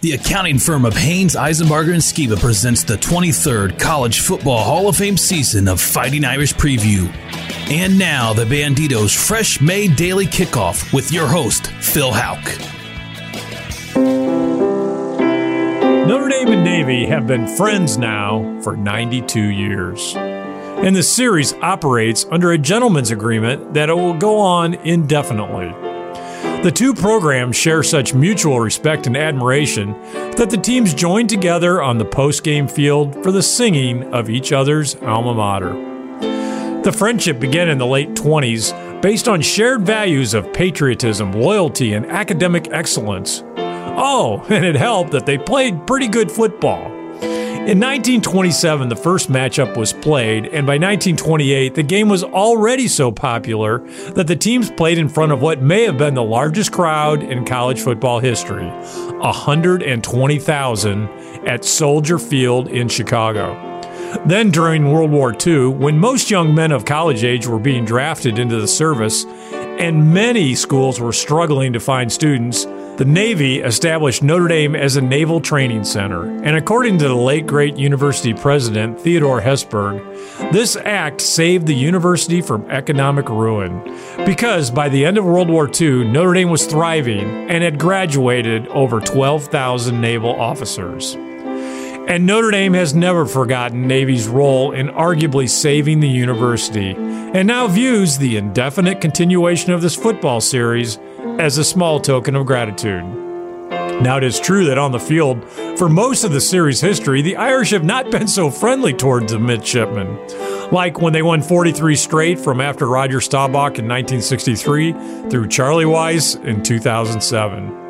The accounting firm of Haynes, Eisenbarger, and Skiba presents the 23rd College Football Hall of Fame season of Fighting Irish Preview. And now, the Banditos Fresh Made Daily Kickoff with your host, Phil Houck. Notre Dame and Navy have been friends now for 92 years. And the series operates under a gentleman's agreement that it will go on indefinitely. The two programs share such mutual respect and admiration that the teams join together on the post-game field for the singing of each other's alma mater. The friendship began in the late 20s based on shared values of patriotism, loyalty, and academic excellence. Oh, and it helped that they played pretty good football. In 1927, the first matchup was played, and by 1928, the game was already so popular that the teams played in front of what may have been the largest crowd in college football history 120,000 at Soldier Field in Chicago. Then, during World War II, when most young men of college age were being drafted into the service, and many schools were struggling to find students, the Navy established Notre Dame as a naval training center, and according to the late great university president Theodore Hesburgh, this act saved the university from economic ruin because by the end of World War II, Notre Dame was thriving and had graduated over 12,000 naval officers. And Notre Dame has never forgotten Navy's role in arguably saving the university, and now views the indefinite continuation of this football series as a small token of gratitude. Now, it is true that on the field, for most of the series' history, the Irish have not been so friendly towards the midshipmen. Like when they won 43 straight from after Roger Staubach in 1963 through Charlie Weis in 2007.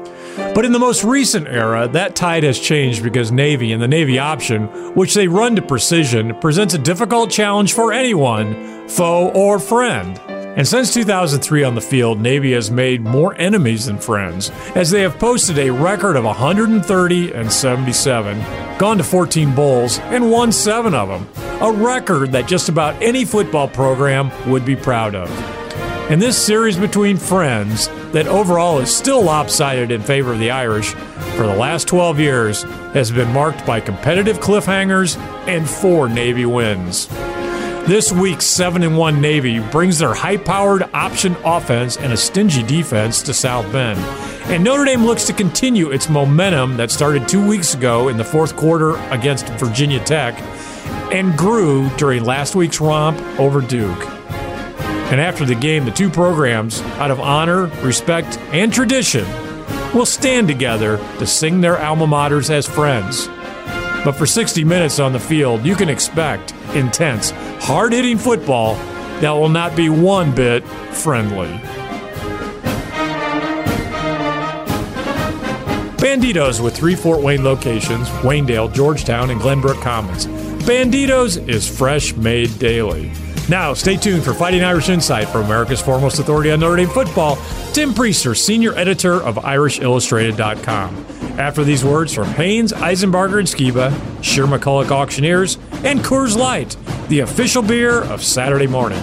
But in the most recent era, that tide has changed because Navy and the Navy option, which they run to precision, presents a difficult challenge for anyone, foe or friend. And since 2003 on the field, Navy has made more enemies than friends, as they have posted a record of 130 and 77, gone to 14 bowls, and won seven of them, a record that just about any football program would be proud of. And this series between friends, that overall is still lopsided in favor of the Irish, for the last 12 years has been marked by competitive cliffhangers and four Navy wins. This week's 7 and 1 Navy brings their high powered option offense and a stingy defense to South Bend. And Notre Dame looks to continue its momentum that started two weeks ago in the fourth quarter against Virginia Tech and grew during last week's romp over Duke. And after the game, the two programs, out of honor, respect, and tradition, will stand together to sing their alma maters as friends. But for 60 minutes on the field, you can expect intense, hard hitting football that will not be one bit friendly. Banditos with three Fort Wayne locations Waynedale, Georgetown, and Glenbrook Commons. Banditos is fresh made daily. Now, stay tuned for Fighting Irish Insight from America's foremost authority on Notre Dame football, Tim Prister, senior editor of IrishIllustrated.com. After these words from Haynes, Eisenbarger, and Skiba, Shear McCulloch Auctioneers, and Coors Light, the official beer of Saturday morning.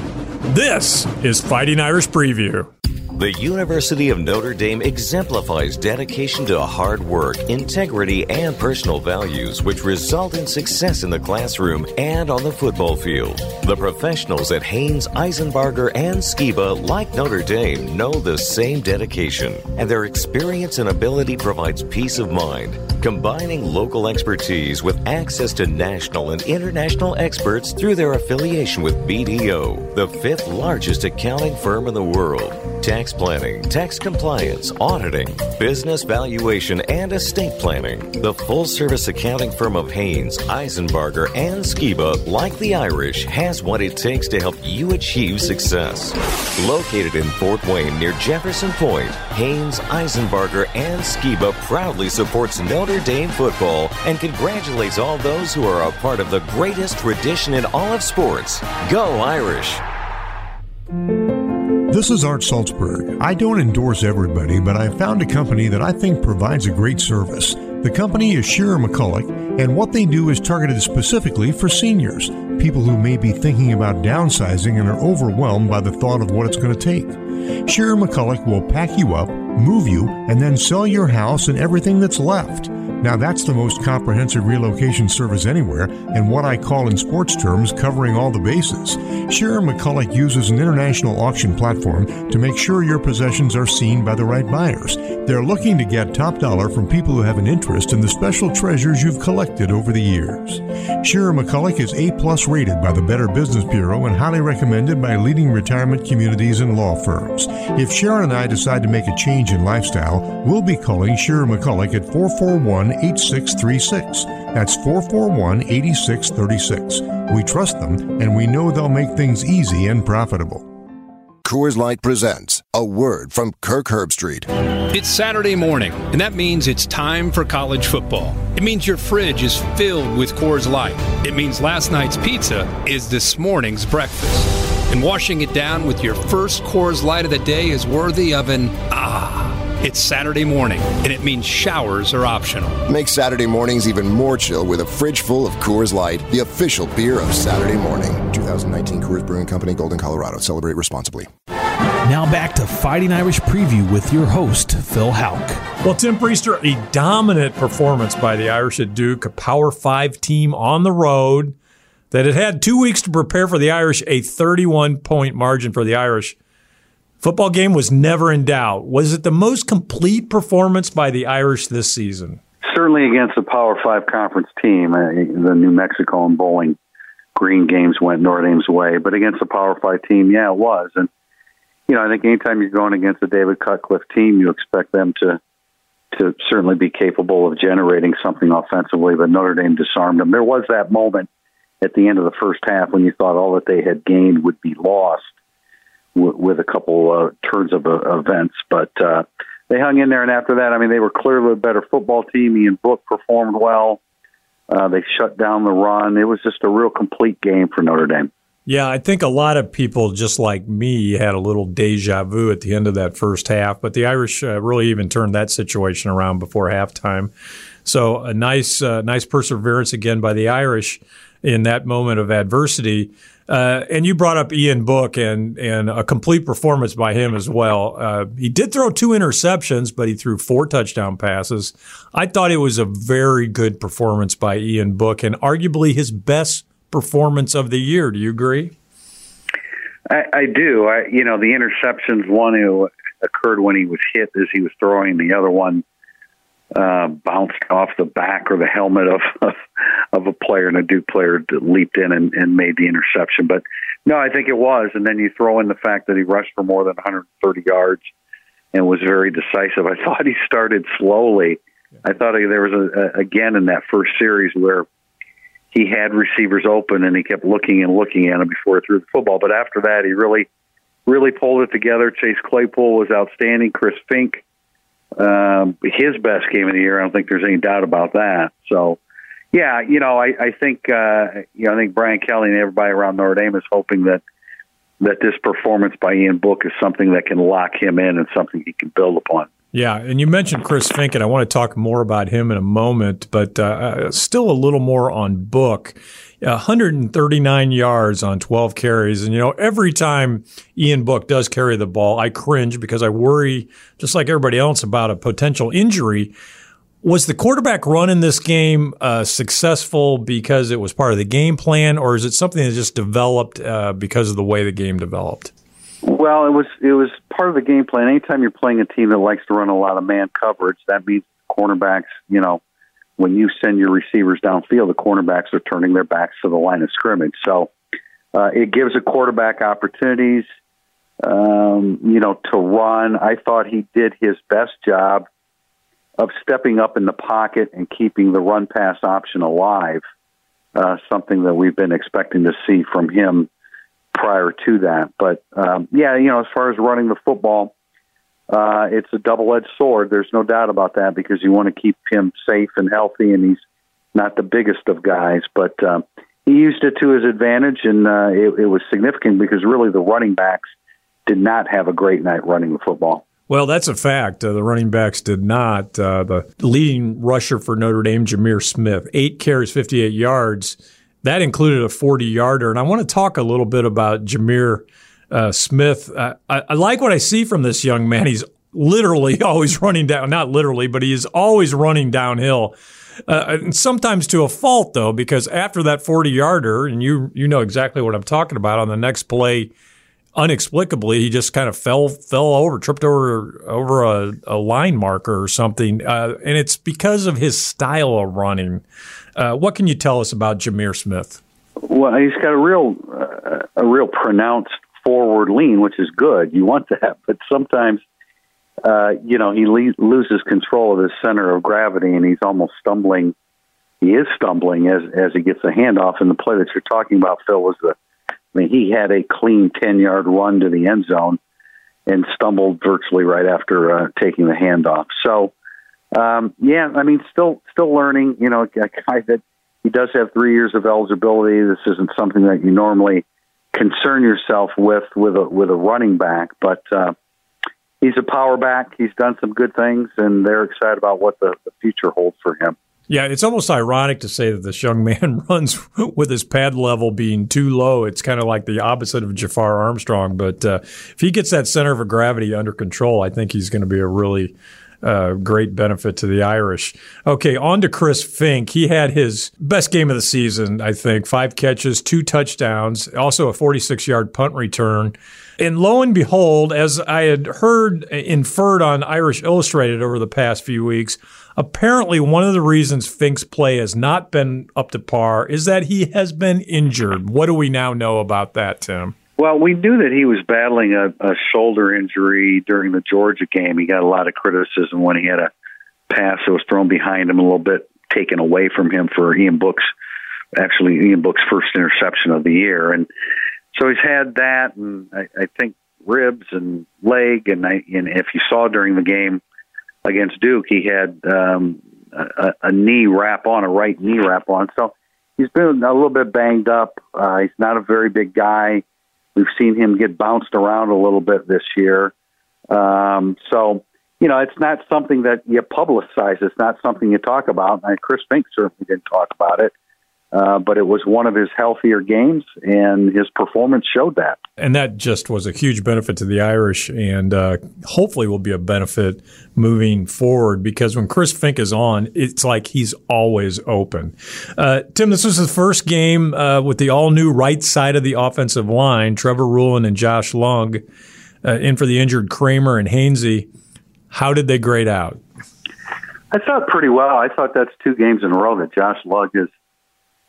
This is Fighting Irish Preview. The University of Notre Dame exemplifies dedication to hard work, integrity, and personal values, which result in success in the classroom and on the football field. The professionals at Haynes, Eisenbarger, and Skiba, like Notre Dame, know the same dedication, and their experience and ability provides peace of mind. Combining local expertise with access to national and international experts through their affiliation with BDO, the fifth largest accounting firm in the world. Tax planning, tax compliance, auditing, business valuation, and estate planning. The full service accounting firm of Haynes, Eisenbarger, and Skiba, like the Irish, has what it takes to help you achieve success. Located in Fort Wayne near Jefferson Point, Haynes, Eisenbarger, and Skiba proudly supports Notre Dame football and congratulates all those who are a part of the greatest tradition in all of sports. Go Irish! This is Art Salzberg. I don't endorse everybody, but I found a company that I think provides a great service. The company is Shearer McCulloch, and what they do is targeted specifically for seniors, people who may be thinking about downsizing and are overwhelmed by the thought of what it's going to take. Shearer McCulloch will pack you up, move you, and then sell your house and everything that's left. Now, that's the most comprehensive relocation service anywhere, and what I call in sports terms covering all the bases. Sharon McCulloch uses an international auction platform to make sure your possessions are seen by the right buyers. They're looking to get top dollar from people who have an interest in the special treasures you've collected over the years. Sharon McCulloch is A plus rated by the Better Business Bureau and highly recommended by leading retirement communities and law firms. If Sharon and I decide to make a change in lifestyle, we'll be calling Sharon McCulloch at 441 8636. That's 441 8636. We trust them and we know they'll make things easy and profitable. Coors Light presents a word from Kirk Herbstreit. It's Saturday morning, and that means it's time for college football. It means your fridge is filled with Coors Light. It means last night's pizza is this morning's breakfast. And washing it down with your first Coors Light of the day is worthy of an ah. It's Saturday morning, and it means showers are optional. Make Saturday mornings even more chill with a fridge full of Coors Light, the official beer of Saturday morning. 2019 Coors Brewing Company, Golden, Colorado. Celebrate responsibly. Now back to Fighting Irish Preview with your host, Phil Houck. Well, Tim Prister, a dominant performance by the Irish at Duke, a Power Five team on the road that had had two weeks to prepare for the Irish, a 31 point margin for the Irish. Football game was never in doubt. Was it the most complete performance by the Irish this season? Certainly against a Power Five conference team. The New Mexico and Bowling Green games went Notre Dame's way, but against a Power Five team, yeah, it was. And you know, I think anytime you're going against a David Cutcliffe team, you expect them to to certainly be capable of generating something offensively. But Notre Dame disarmed them. There was that moment at the end of the first half when you thought all that they had gained would be lost with a couple uh, turns of uh, events, but uh, they hung in there. And after that, I mean, they were clearly a better football team. Ian Book performed well. Uh, they shut down the run. It was just a real complete game for Notre Dame. Yeah, I think a lot of people, just like me, had a little deja vu at the end of that first half. But the Irish uh, really even turned that situation around before halftime. So a nice, uh, nice perseverance again by the Irish in that moment of adversity. Uh, and you brought up Ian Book and and a complete performance by him as well. Uh, he did throw two interceptions, but he threw four touchdown passes. I thought it was a very good performance by Ian Book and arguably his best performance of the year. Do you agree? I, I do. I, you know, the interceptions one who occurred when he was hit as he was throwing. The other one uh, bounced off the back or the helmet of of a player, and a Duke player that leaped in and, and made the interception. But no, I think it was. And then you throw in the fact that he rushed for more than 130 yards and was very decisive. I thought he started slowly. I thought there was a, a again in that first series where he had receivers open and he kept looking and looking at them before he threw the football. But after that, he really, really pulled it together. Chase Claypool was outstanding. Chris Finke, um, his best game of the year. I don't think there's any doubt about that. So, yeah, you know, I, I think uh, you know, I think Brian Kelly and everybody around Notre Dame is hoping that that this performance by Ian Book is something that can lock him in and something he can build upon. Yeah, and you mentioned Chris Finke, and I want to talk more about him in a moment, but uh, uh still a little more on Book. 139 yards on 12 carries. And, you know, every time Ian Book does carry the ball, I cringe because I worry, just like everybody else, about a potential injury. Was the quarterback run in this game uh, successful because it was part of the game plan, or is it something that just developed uh, because of the way the game developed? Well, it was it was part of the game plan. Anytime you're playing a team that likes to run a lot of man coverage, that means cornerbacks, you know, when you send your receivers downfield, the cornerbacks are turning their backs to the line of scrimmage. So uh, it gives a quarterback opportunities, um, you know, to run. I thought he did his best job of stepping up in the pocket and keeping the run pass option alive. Uh, something that we've been expecting to see from him prior to that. But um, yeah, you know, as far as running the football, uh, it's a double-edged sword. There's no doubt about that because you want to keep him safe and healthy, and he's not the biggest of guys, but um, he used it to his advantage, and uh, it, it was significant because really the running backs did not have a great night running the football. Well, that's a fact. Uh, the running backs did not. Uh, the leading rusher for Notre Dame, Jahmir Smith, eight carries, 58 yards. That included a 40 yarder. And I want to talk a little bit about Jahmir uh, Smith. Uh, I, I, like what I see from this young man. He's literally always running down, not literally, but he is always running downhill. Uh, and sometimes to a fault though, because after that 40 yarder, and you you know exactly what I'm talking about on the next play, unexplicably he just kind of fell fell over, tripped over over a, a line marker or something, uh, and it's because of his style of running. Uh, what can you tell us about Jahmir Smith? Well, he's got a real uh, a real pronounced forward lean, which is good. You want that, but sometimes, uh, you know, he le- loses control of his center of gravity, and he's almost stumbling. He is stumbling as as he gets a handoff. And the play that you're talking about, Phil, was the. I mean, he had a clean ten yard run to the end zone, and stumbled virtually right after uh, taking the handoff. So, um, yeah, I mean, still still learning. You know, a guy that he does have three years of eligibility. This isn't something that you normally concern yourself with with a with a running back, but uh, he's a power back. He's done some good things, and they're excited about what the, the future holds for him. Yeah, it's almost ironic to say that this young man runs with his pad level being too low. It's kind of like the opposite of Jafar Armstrong. But uh, if he gets that center of gravity under control, I think he's going to be a really uh, great benefit to the Irish. Okay, on to Chris Finke. He had his best game of the season, I think. Five catches, two touchdowns, also a 46 yard punt return. And lo and behold, as I had heard inferred on Irish Illustrated over the past few weeks, apparently one of the reasons Finke's play has not been up to par is that he has been injured. What do we now know about that, Tim? Well, we knew that he was battling a, a shoulder injury during the Georgia game. He got a lot of criticism when he had a pass that was thrown behind him a little bit, taken away from him for Ian Book's actually Ian Book's first interception of the year, and so he's had that, and I, I think ribs and leg, and I and if you saw during the game against Duke, he had um, a, a knee wrap on, a right knee wrap on, so he's been a little bit banged up. Uh, he's not a very big guy We've seen him get bounced around a little bit this year. Um, so, you know, it's not something that you publicize. It's not something you talk about. And Chris Finke certainly didn't talk about it. Uh, but it was one of his healthier games, and his performance showed that. And that just was a huge benefit to the Irish, and uh, hopefully will be a benefit moving forward because when Chris Finke is on, it's like he's always open. Uh, Tim, this was the first game uh, with the all new right side of the offensive line, Trevor Ruhland and Josh Lugg, uh, in for the injured Kraemer and Hainsey. How did they grade out? I thought pretty well. I thought that's two games in a row that Josh Lugg is –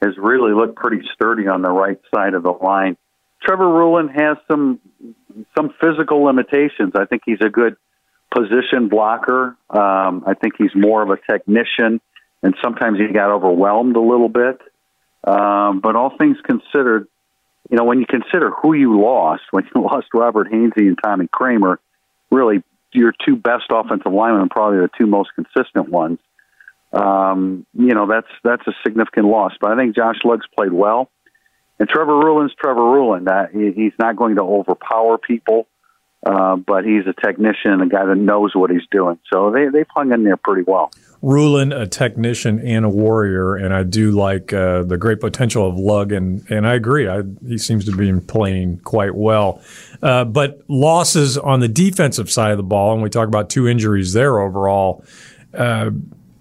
has really looked pretty sturdy on the right side of the line. Trevor Ruhland has some some physical limitations. I think he's a good position blocker. Um, I think he's more of a technician, and sometimes he got overwhelmed a little bit. Um, but all things considered, you know, when you consider who you lost, when you lost Robert Hainsey and Tommy Kraemer, really your two best offensive linemen, probably the two most consistent ones um, you know that's that's a significant loss. But I think Josh Lugg's played well, and Trevor Ruhland's Trevor Ruhland. Uh, he, he's not going to overpower people, uh, but he's a technician, a guy that knows what he's doing. So they they've hung in there pretty well. Ruhland, a technician and a warrior, and I do like uh, the great potential of Lugg, and and I agree. I, he seems to be playing quite well. Uh, but losses on the defensive side of the ball, and we talk about two injuries there overall. Uh,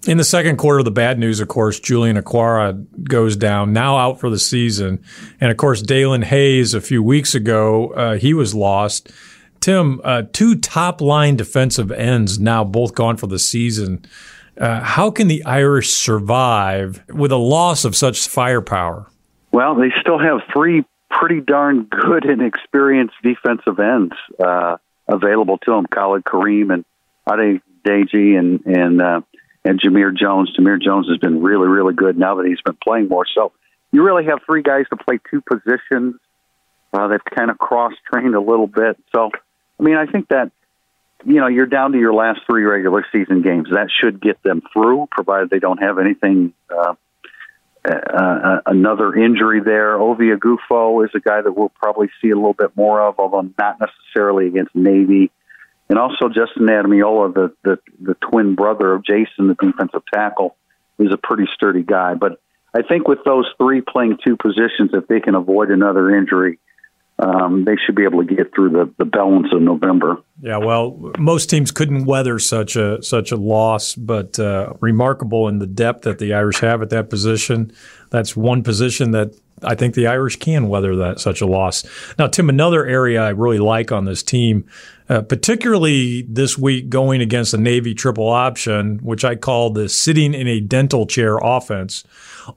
in the second quarter, the bad news, of course, Julian Okwara goes down, now out for the season. And of course, Daelin Hayes, a few weeks ago, uh, he was lost. Tim, uh, two top line defensive ends now both gone for the season. Uh, how can the Irish survive with a loss of such firepower? Well, they still have three pretty darn good and experienced defensive ends uh, available to them Khalid Kareem and Ade Deji and, and uh, and Jamir Jones. Jamir Jones has been really, really good now that he's been playing more. So you really have three guys to play two positions. Uh, they've kind of cross trained a little bit. So, I mean, I think that you know you're down to your last three regular season games. That should get them through, provided they don't have anything. Uh, uh, uh another injury there. Ovie Oghoufo is a guy that we'll probably see a little bit more of, although not necessarily against Navy and also Justin Ademilola, the, the the twin brother of Jason, the defensive tackle, is a pretty sturdy guy. But I think with those three playing two positions, if they can avoid another injury, um, they should be able to get through the, the balance of November. Yeah, well, most teams couldn't weather such a such a loss, but uh, remarkable in the depth that the Irish have at that position. That's one position that I think the Irish can weather that such a loss. Now, Tim, another area I really like on this team, uh, particularly this week going against the Navy triple option, which I call the sitting in a dental chair offense.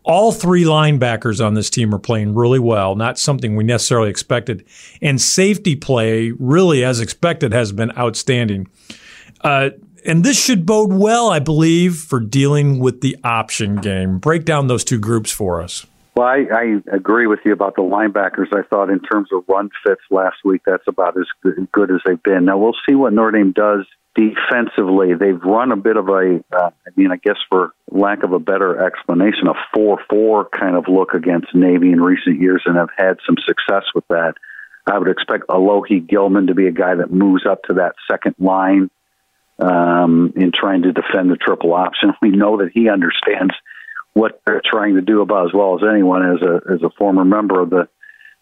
All three linebackers on this team are playing really well, not something we necessarily expected. And safety play, really as expected, has been outstanding. Uh, and this should bode well, I believe, for dealing with the option game. Break down those two groups for us. Well, I, I agree with you about the linebackers. I thought in terms of run fits last week, that's about as good, good as they've been. Now we'll see what Notre Dame does defensively. They've run a bit of a, uh, I mean, I guess for lack of a better explanation, a four-four kind of look against Navy in recent years, and have had some success with that. I would expect Alohi Gilman to be a guy that moves up to that second line um, in trying to defend the triple option. We know that he understands what they're trying to do about as well as anyone as a as a former member of the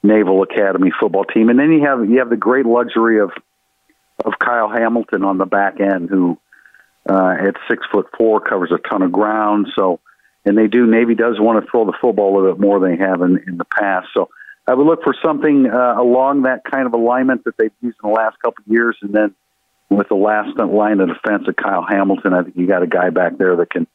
Naval Academy football team. And then you have you have the great luxury of of Kyle Hamilton on the back end, who uh, at six foot four covers a ton of ground. So, and they do Navy does want to throw the football a little bit more than they have in, in the past. So, I would look for something uh, along that kind of alignment that they've used in the last couple of years, and then with the last line of defense of Kyle Hamilton, I think you got a guy back there that can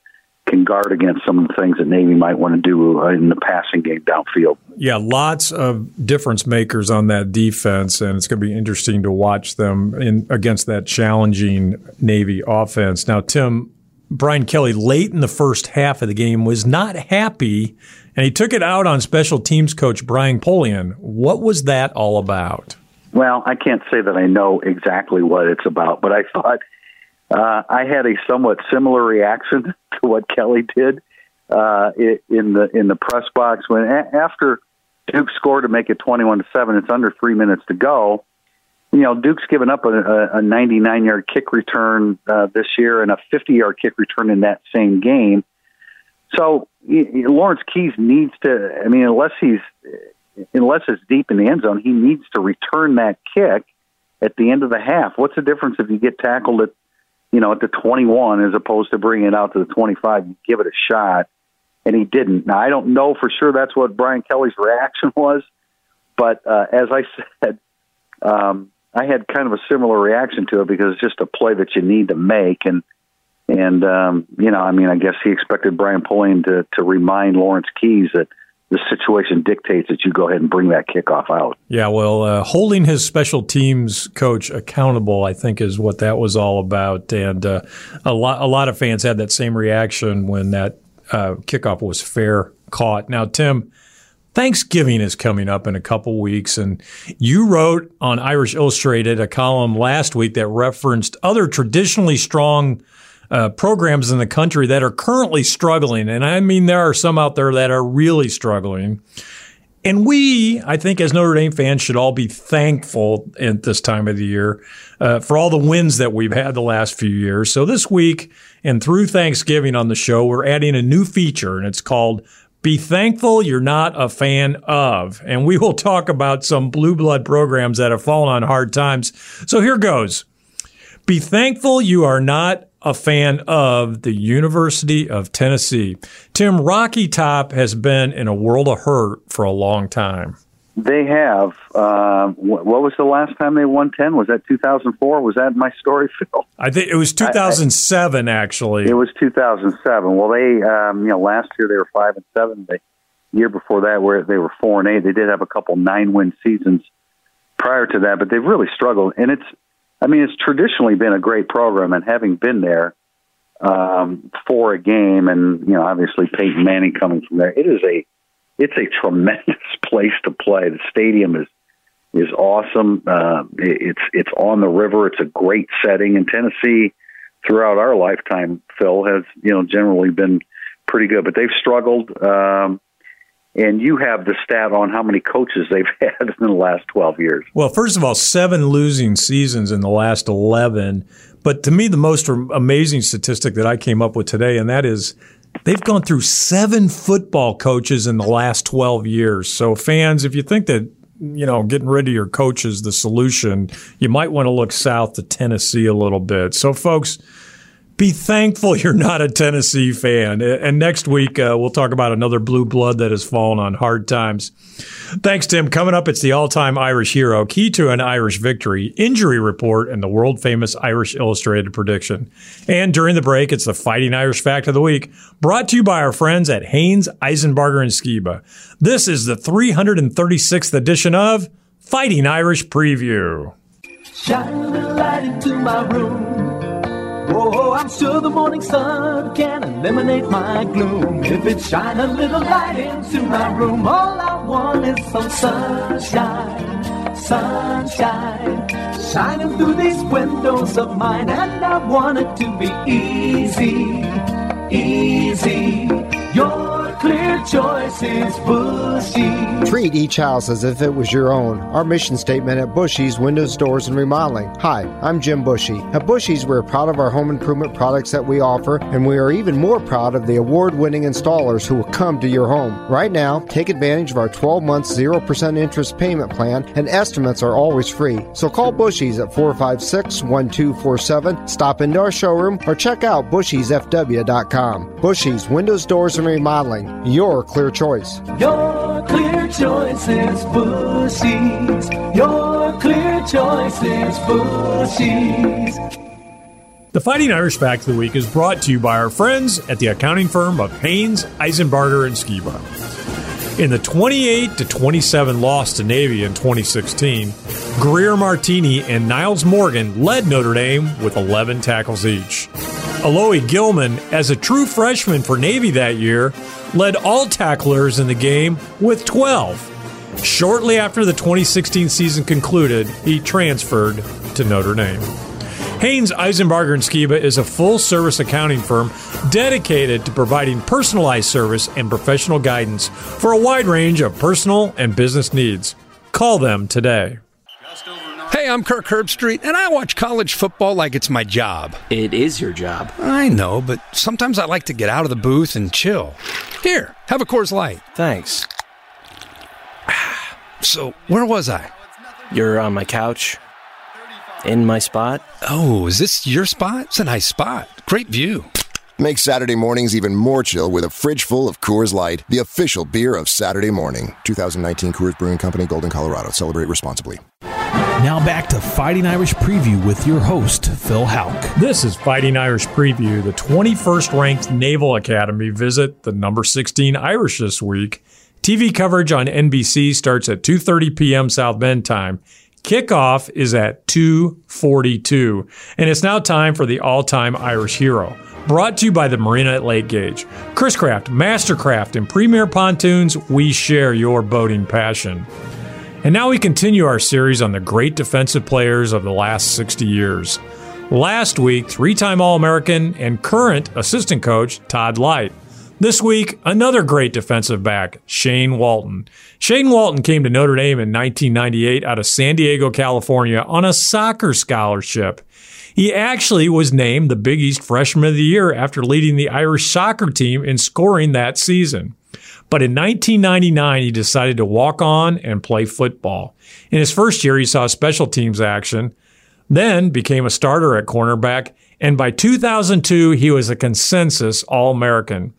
can guard against some of the things that Navy might want to do uh, in the passing game downfield. Yeah, lots of difference makers on that defense, and it's going to be interesting to watch them in against that challenging Navy offense. Now, Tim, Brian Kelly late in the first half of the game was not happy, and he took it out on special teams coach Brian Polian. What was that all about? Well, I can't say that I know exactly what it's about, but I thought uh, I had a somewhat similar reaction to what Kelly did uh, in the in the press box when after Duke scored to make it twenty-one to seven. It's under three minutes to go. You know, Duke's given up a, a 99 yard kick return uh, this year and a 50 yard kick return in that same game. So Lawrence Keys needs to. I mean, unless he's unless it's deep in the end zone, he needs to return that kick at the end of the half. What's the difference if you get tackled at you know, at the 21 as opposed to bringing it out to the 25. You give it a shot, and he didn't. Now, I don't know for sure that's what Brian Kelly's reaction was, but uh, as I said, um, I had kind of a similar reaction to it because it's just a play that you need to make, and and um, you know, I mean, I guess he expected Brian Polian to to remind Lawrence Keys that the situation dictates that you go ahead and bring that kickoff out. Yeah, well, uh, holding his special teams coach accountable, I think, is what that was all about. And uh, a lot, a lot of fans had that same reaction when that uh, kickoff was fair caught. Now, Tim. Thanksgiving is coming up in a couple weeks, and you wrote on Irish Illustrated a column last week that referenced other traditionally strong uh, programs in the country that are currently struggling. And I mean, there are some out there that are really struggling. And we, I think, as Notre Dame fans, should all be thankful at this time of the year uh, for all the wins that we've had the last few years. So this week and through Thanksgiving on the show, we're adding a new feature, and it's called Be Thankful You're Not a Fan of. And we will talk about some blue blood programs that have fallen on hard times. So here goes. Be thankful you are not a fan of the University of Tennessee. Tim Rocky Top has been in a world of hurt for a long time. They have. Uh, what was the last time they won ten? Was that 2004? Was that my story, Phil? I think it was 2007. I, I, actually, it was 2007. Well, they, um, you know, last year they were five and seven. The year before that, where they were four and eight, they did have a couple nine win seasons prior to that, but they've really struggled. And it's I mean, it's traditionally been a great program, and having been there um, for a game, and you know, obviously Peyton Manning coming from there, it is a it's a tremendous place to play. The stadium is is awesome. Uh, it's it's on the river. It's a great setting, and Tennessee, throughout our lifetime, Phil has you know generally been pretty good, but they've struggled. Um, and you have the stat on how many coaches they've had in the last 12 years. Well, first of all, seven losing seasons in the last 11. But to me, the most amazing statistic that I came up with today, and that is they've gone through seven football coaches in the last 12 years. So, fans, if you think that you know, getting rid of your coach is the solution, you might want to look south to Tennessee a little bit. So, folks, be thankful you're not a Tennessee fan. And next week, uh, we'll talk about another blue blood that has fallen on hard times. Thanks, Tim. Coming up, it's the all time Irish hero, key to an Irish victory, injury report, and the world famous Irish Illustrated prediction. And during the break, it's the Fighting Irish Fact of the Week, brought to you by our friends at Haynes, Eisenbarger, and Skiba. This is the 336th edition of Fighting Irish Preview. Shine light into my room. Oh, I'm sure the morning sun can eliminate my gloom. If it shine a little light into my room, all I want is some sunshine, sunshine, shining through these windows of mine. And I want it to be easy, easy. Bushy. Treat each house as if it was your own. Our mission statement at Bushy's Windows, Doors, and Remodeling. Hi, I'm Jim Bushy. At Bushy's, we're proud of our home improvement products that we offer, and we are even more proud of the award winning installers who will come to your home. Right now, take advantage of our 12 month 0% interest payment plan, and estimates are always free. So call Bushy's at 456 1247, stop into our showroom, or check out bushysfw.com. Bushy's Windows, Doors, and Remodeling your clear choice. Your clear choice is Bushy's. Your clear choice is Bushy's. The Fighting Irish Fact of the Week is brought to you by our friends at the accounting firm of Haynes, Eisenbarger, and Skiba. In the 28 to 27 loss to Navy in 2016, Greer Martini and Nyles Morgan led Notre Dame with 11 tackles each. Alohi Gilman, as a true freshman for Navy that year, led all tacklers in the game with 12. Shortly after the 2016 season concluded, he transferred to Notre Dame. Haynes Eisenbarger and Skiba is a full service accounting firm dedicated to providing personalized service and professional guidance for a wide range of personal and business needs. Call them today. Hey, I'm Kirk Herbstreit, and I watch college football like it's my job. It is your job. I know, but sometimes I like to get out of the booth and chill. Here, have a Coors Light. Thanks. So, where was I? You're on my couch. In my spot. Oh, is this your spot? It's a nice spot. Great view. Make Saturday mornings even more chill with a fridge full of Coors Light, the official beer of Saturday morning. 2019 Coors Brewing Company, Golden, Colorado. Celebrate responsibly. Now back to Fighting Irish Preview with your host, Phil Houck. This is Fighting Irish Preview. The 21st ranked Naval Academy visit the number 16 Irish this week. TV coverage on NBC starts at 2:30 p.m. South Bend time. Kickoff is at 2:42, and it's now time for the all-time Irish hero. Brought to you by the Marina at Lake Gage. Chris Craft, Mastercraft, and Premier Pontoons, we share your boating passion. And now we continue our series on the great defensive players of the last 60 years. Last week, three time All American and current assistant coach Todd Lyght. This week, another great defensive back, Shane Walton. Shane Walton came to Notre Dame in 1998 out of San Diego, California on a soccer scholarship. He actually was named the Big East Freshman of the Year after leading the Irish soccer team in scoring that season. But in 1999, he decided to walk on and play football. In his first year, he saw special teams action, then became a starter at cornerback, and by 2002, he was a consensus All American.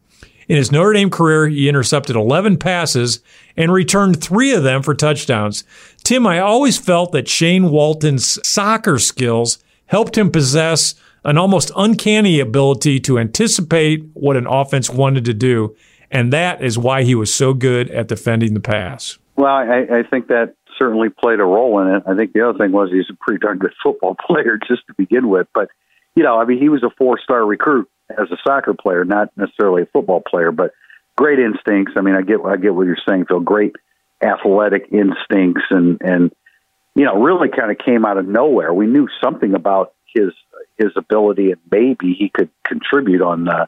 In his Notre Dame career, he intercepted 11 passes and returned three of them for touchdowns. Tim, I always felt that Shane Walton's soccer skills helped him possess an almost uncanny ability to anticipate what an offense wanted to do and that is why he was so good at defending the pass. Well, I, I think that certainly played a role in it. I think the other thing was he's a pretty darn good football player just to begin with. But, you know, I mean, he was a four star recruit as a soccer player, not necessarily a football player, but great instincts. I mean, I get, I get what you're saying, Phil. Great athletic instincts and, and, you know, really kind of came out of nowhere. We knew something about his, his ability and maybe he could contribute on, uh,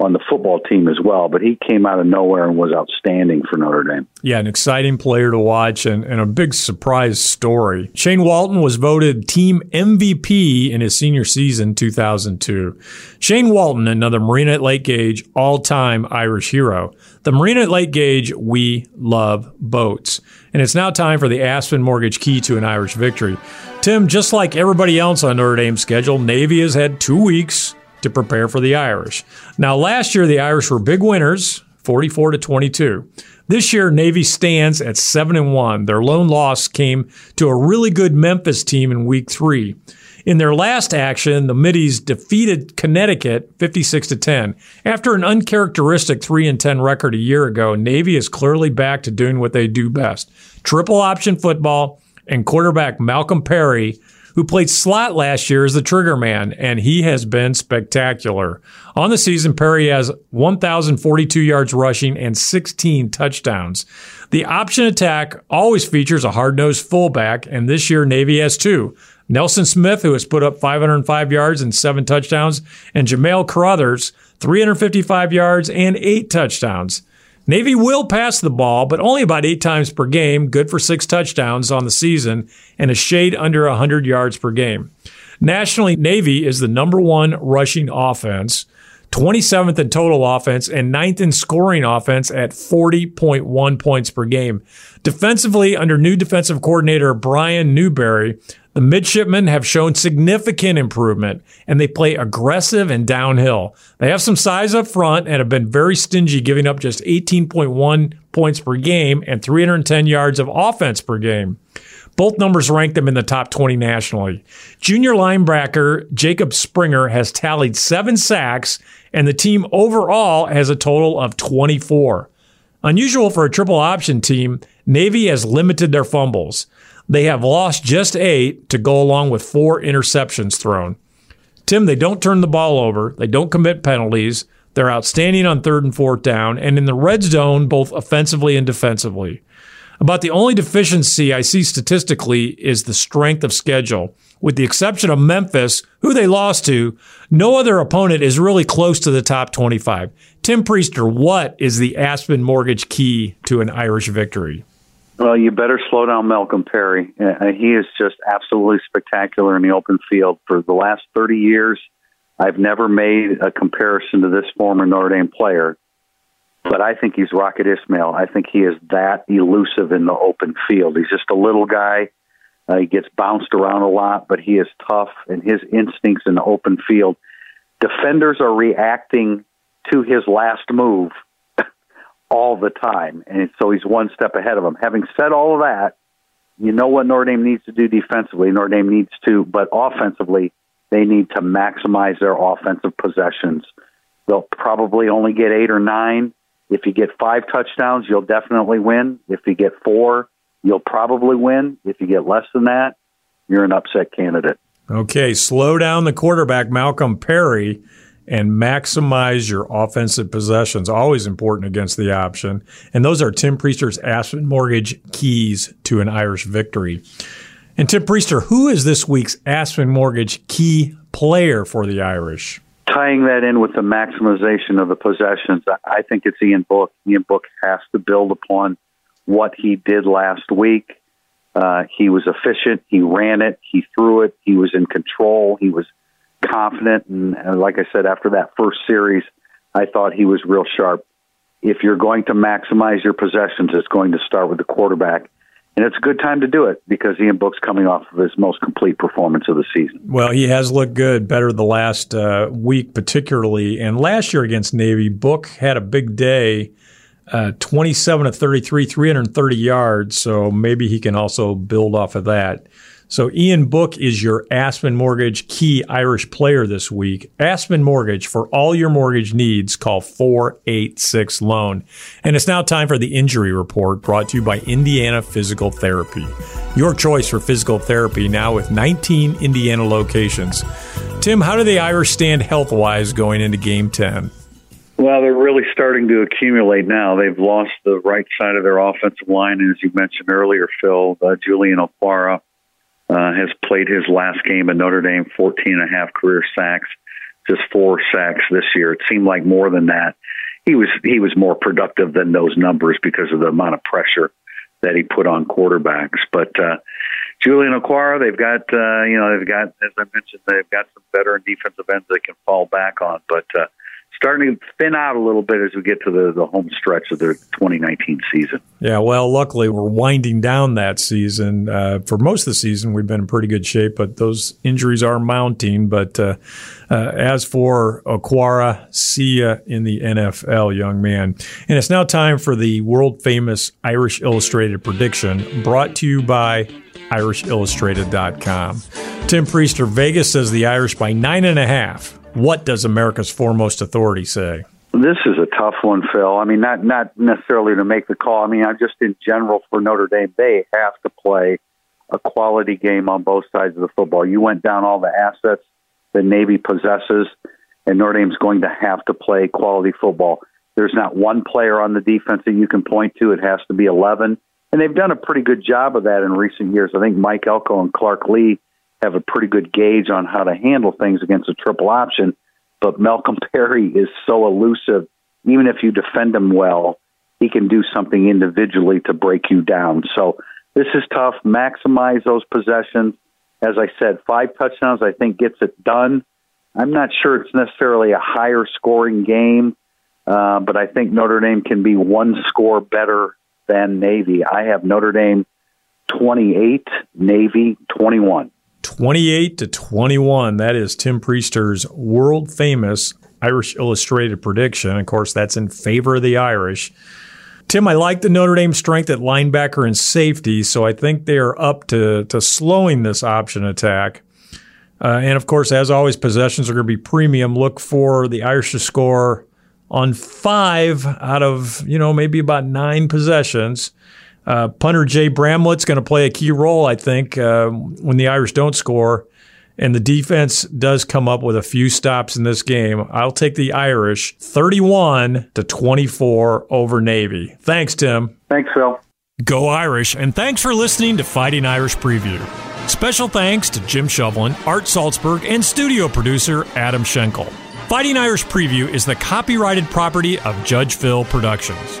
on the football team as well. But he came out of nowhere and was outstanding for Notre Dame. Yeah, an exciting player to watch and, and a big surprise story. Shane Walton was voted team MVP in his senior season 2002. Shane Walton, another Marina at Lake Gage all time Irish hero. The Marina at Lake Gage, we love boats. And it's now time for the Aspen Mortgage Key to an Irish victory. Tim, just like everybody else on Notre Dame's schedule, Navy has had two weeks to prepare for the Irish. Now, last year the Irish were big winners, 44 to 22. This year Navy stands at 7 and 1. Their lone loss came to a really good Memphis team in week 3. In their last action, the Middies defeated Connecticut 56 to 10. After an uncharacteristic 3 and 10 record a year ago, Navy is clearly back to doing what they do best. Triple option football and quarterback Malcolm Perry who played slot last year as the trigger man, and he has been spectacular. On the season, Perry has 1,042 yards rushing and 16 touchdowns. The option attack always features a hard nosed fullback, and this year Navy has two. Nelson Smith, who has put up 505 yards and seven touchdowns, and Jamale Carothers, 355 yards and eight touchdowns. Navy will pass the ball, but only about eight times per game, good for six touchdowns on the season, and a shade under 100 yards per game. Nationally, Navy is the number one rushing offense, 27th in total offense, and ninth in scoring offense at 40.1 points per game. Defensively, under new defensive coordinator Brian Newberry, the midshipmen have shown significant improvement and they play aggressive and downhill. They have some size up front and have been very stingy, giving up just 18.1 points per game and 310 yards of offense per game. Both numbers rank them in the top 20 nationally. Junior linebacker Jacob Springer has tallied seven sacks, and the team overall has a total of 24. Unusual for a triple option team, Navy has limited their fumbles. They have lost just eight to go along with four interceptions thrown. Tim, they don't turn the ball over. They don't commit penalties. They're outstanding on third and fourth down and in the red zone, both offensively and defensively. About the only deficiency I see statistically is the strength of schedule. With the exception of Memphis, who they lost to, no other opponent is really close to the top 25. Tim Prister, what is the Aspen Mortgage key to an Irish victory? Well, you better slow down Malcolm Perry. Uh, he is just absolutely spectacular in the open field. For the last 30 years, I've never made a comparison to this former Notre Dame player, but I think he's Rocket Ismail. I think he is that elusive in the open field. He's just a little guy. Uh, he gets bounced around a lot, but he is tough, and his instincts in the open field. Defenders are reacting to his last move all the time. And so he's one step ahead of them. Having said all of that, you know what Notre Dame needs to do defensively. Notre Dame needs to, but offensively, they need to maximize their offensive possessions. They'll probably only get eight or nine. If you get five touchdowns, you'll definitely win. If you get four, you'll probably win. If you get less than that, you're an upset candidate. Okay, slow down the quarterback, Malcolm Perry and maximize your offensive possessions. Always important against the option. And those are Tim Prister's Aspen Mortgage keys to an Irish victory. And Tim Prister, who is this week's Aspen Mortgage key player for the Irish? Tying that in with the maximization of the possessions, I think it's Ian Book. Ian Book has to build upon what he did last week. Uh, he was efficient. He ran it. He threw it. He was in control. He was confident. And, and like I said, after that first series, I thought he was real sharp. If you're going to maximize your possessions, it's going to start with the quarterback. And it's a good time to do it because Ian Book's coming off of his most complete performance of the season. Well, he has looked good, better the last uh, week, particularly. And last year against Navy, Book had a big day. Uh, 27 to 33, 330 yards. So maybe he can also build off of that. So Ian Book is your Aspen Mortgage key Irish player this week. Aspen Mortgage for all your mortgage needs. Call 486 loan. And it's now time for the injury report brought to you by Indiana Physical Therapy. Your choice for physical therapy now with 19 Indiana locations. Tim, how do the Irish stand health wise going into game 10? Well, they're really starting to accumulate now. They've lost the right side of their offensive line, and as you mentioned earlier, Phil, uh, Julian Okwara uh, has played his last game at Notre Dame, 14 and a half career sacks. just four sacks this year. It seemed like more than that. He was he was more productive than those numbers because of the amount of pressure that he put on quarterbacks. But uh, Julian Okwara, they've got uh, you know they've got as I mentioned they've got some veteran defensive ends they can fall back on. But uh, starting to thin out a little bit as we get to the, the home stretch of the 2019 season. Yeah, well, luckily we're winding down that season. Uh, for most of the season, we've been in pretty good shape, but those injuries are mounting. But uh, uh, as for Aquara, see ya in the NFL, young man. And it's now time for the world famous Irish Illustrated prediction brought to you by IrishIllustrated.com. Tim Prister, Vegas says the Irish by nine and a half. What does America's foremost authority say? This is a tough one, Phil. I mean, not not necessarily to make the call. I mean, I'm just in general for Notre Dame. They have to play a quality game on both sides of the football. You went down all the assets that Navy possesses, and Notre Dame's going to have to play quality football. There's not one player on the defense that you can point to. It has to be 11. And they've done a pretty good job of that in recent years. I think Mike Elko and Clark Lea have a pretty good gauge on how to handle things against a triple option. But Malcolm Perry is so elusive. Even if you defend him well, he can do something individually to break you down. So this is tough. Maximize those possessions. As I said, five touchdowns, I think, gets it done. I'm not sure it's necessarily a higher scoring game, uh, but I think Notre Dame can be one score better than Navy. I have Notre Dame 28, Navy 21. 28 to 21. That is Tim Prister's world famous Irish Illustrated prediction. Of course, that's in favor of the Irish. Tim, I like the Notre Dame strength at linebacker and safety, so I think they are up to, to slowing this option attack. Uh, and of course, as always, possessions are going to be premium. Look for the Irish to score on five out of, you know, maybe about nine possessions. Uh, punter Jay Bramblett's going to play a key role, I think, uh, when the Irish don't score. And the defense does come up with a few stops in this game. I'll take the Irish 31 to 24 over Navy. Thanks, Tim. Thanks, Phil. Go Irish, and thanks for listening to Fighting Irish Preview. Special thanks to Jim Shovelin, Art Salzberg, and studio producer Adam Schenkel. Fighting Irish Preview is the copyrighted property of Judge Phil Productions.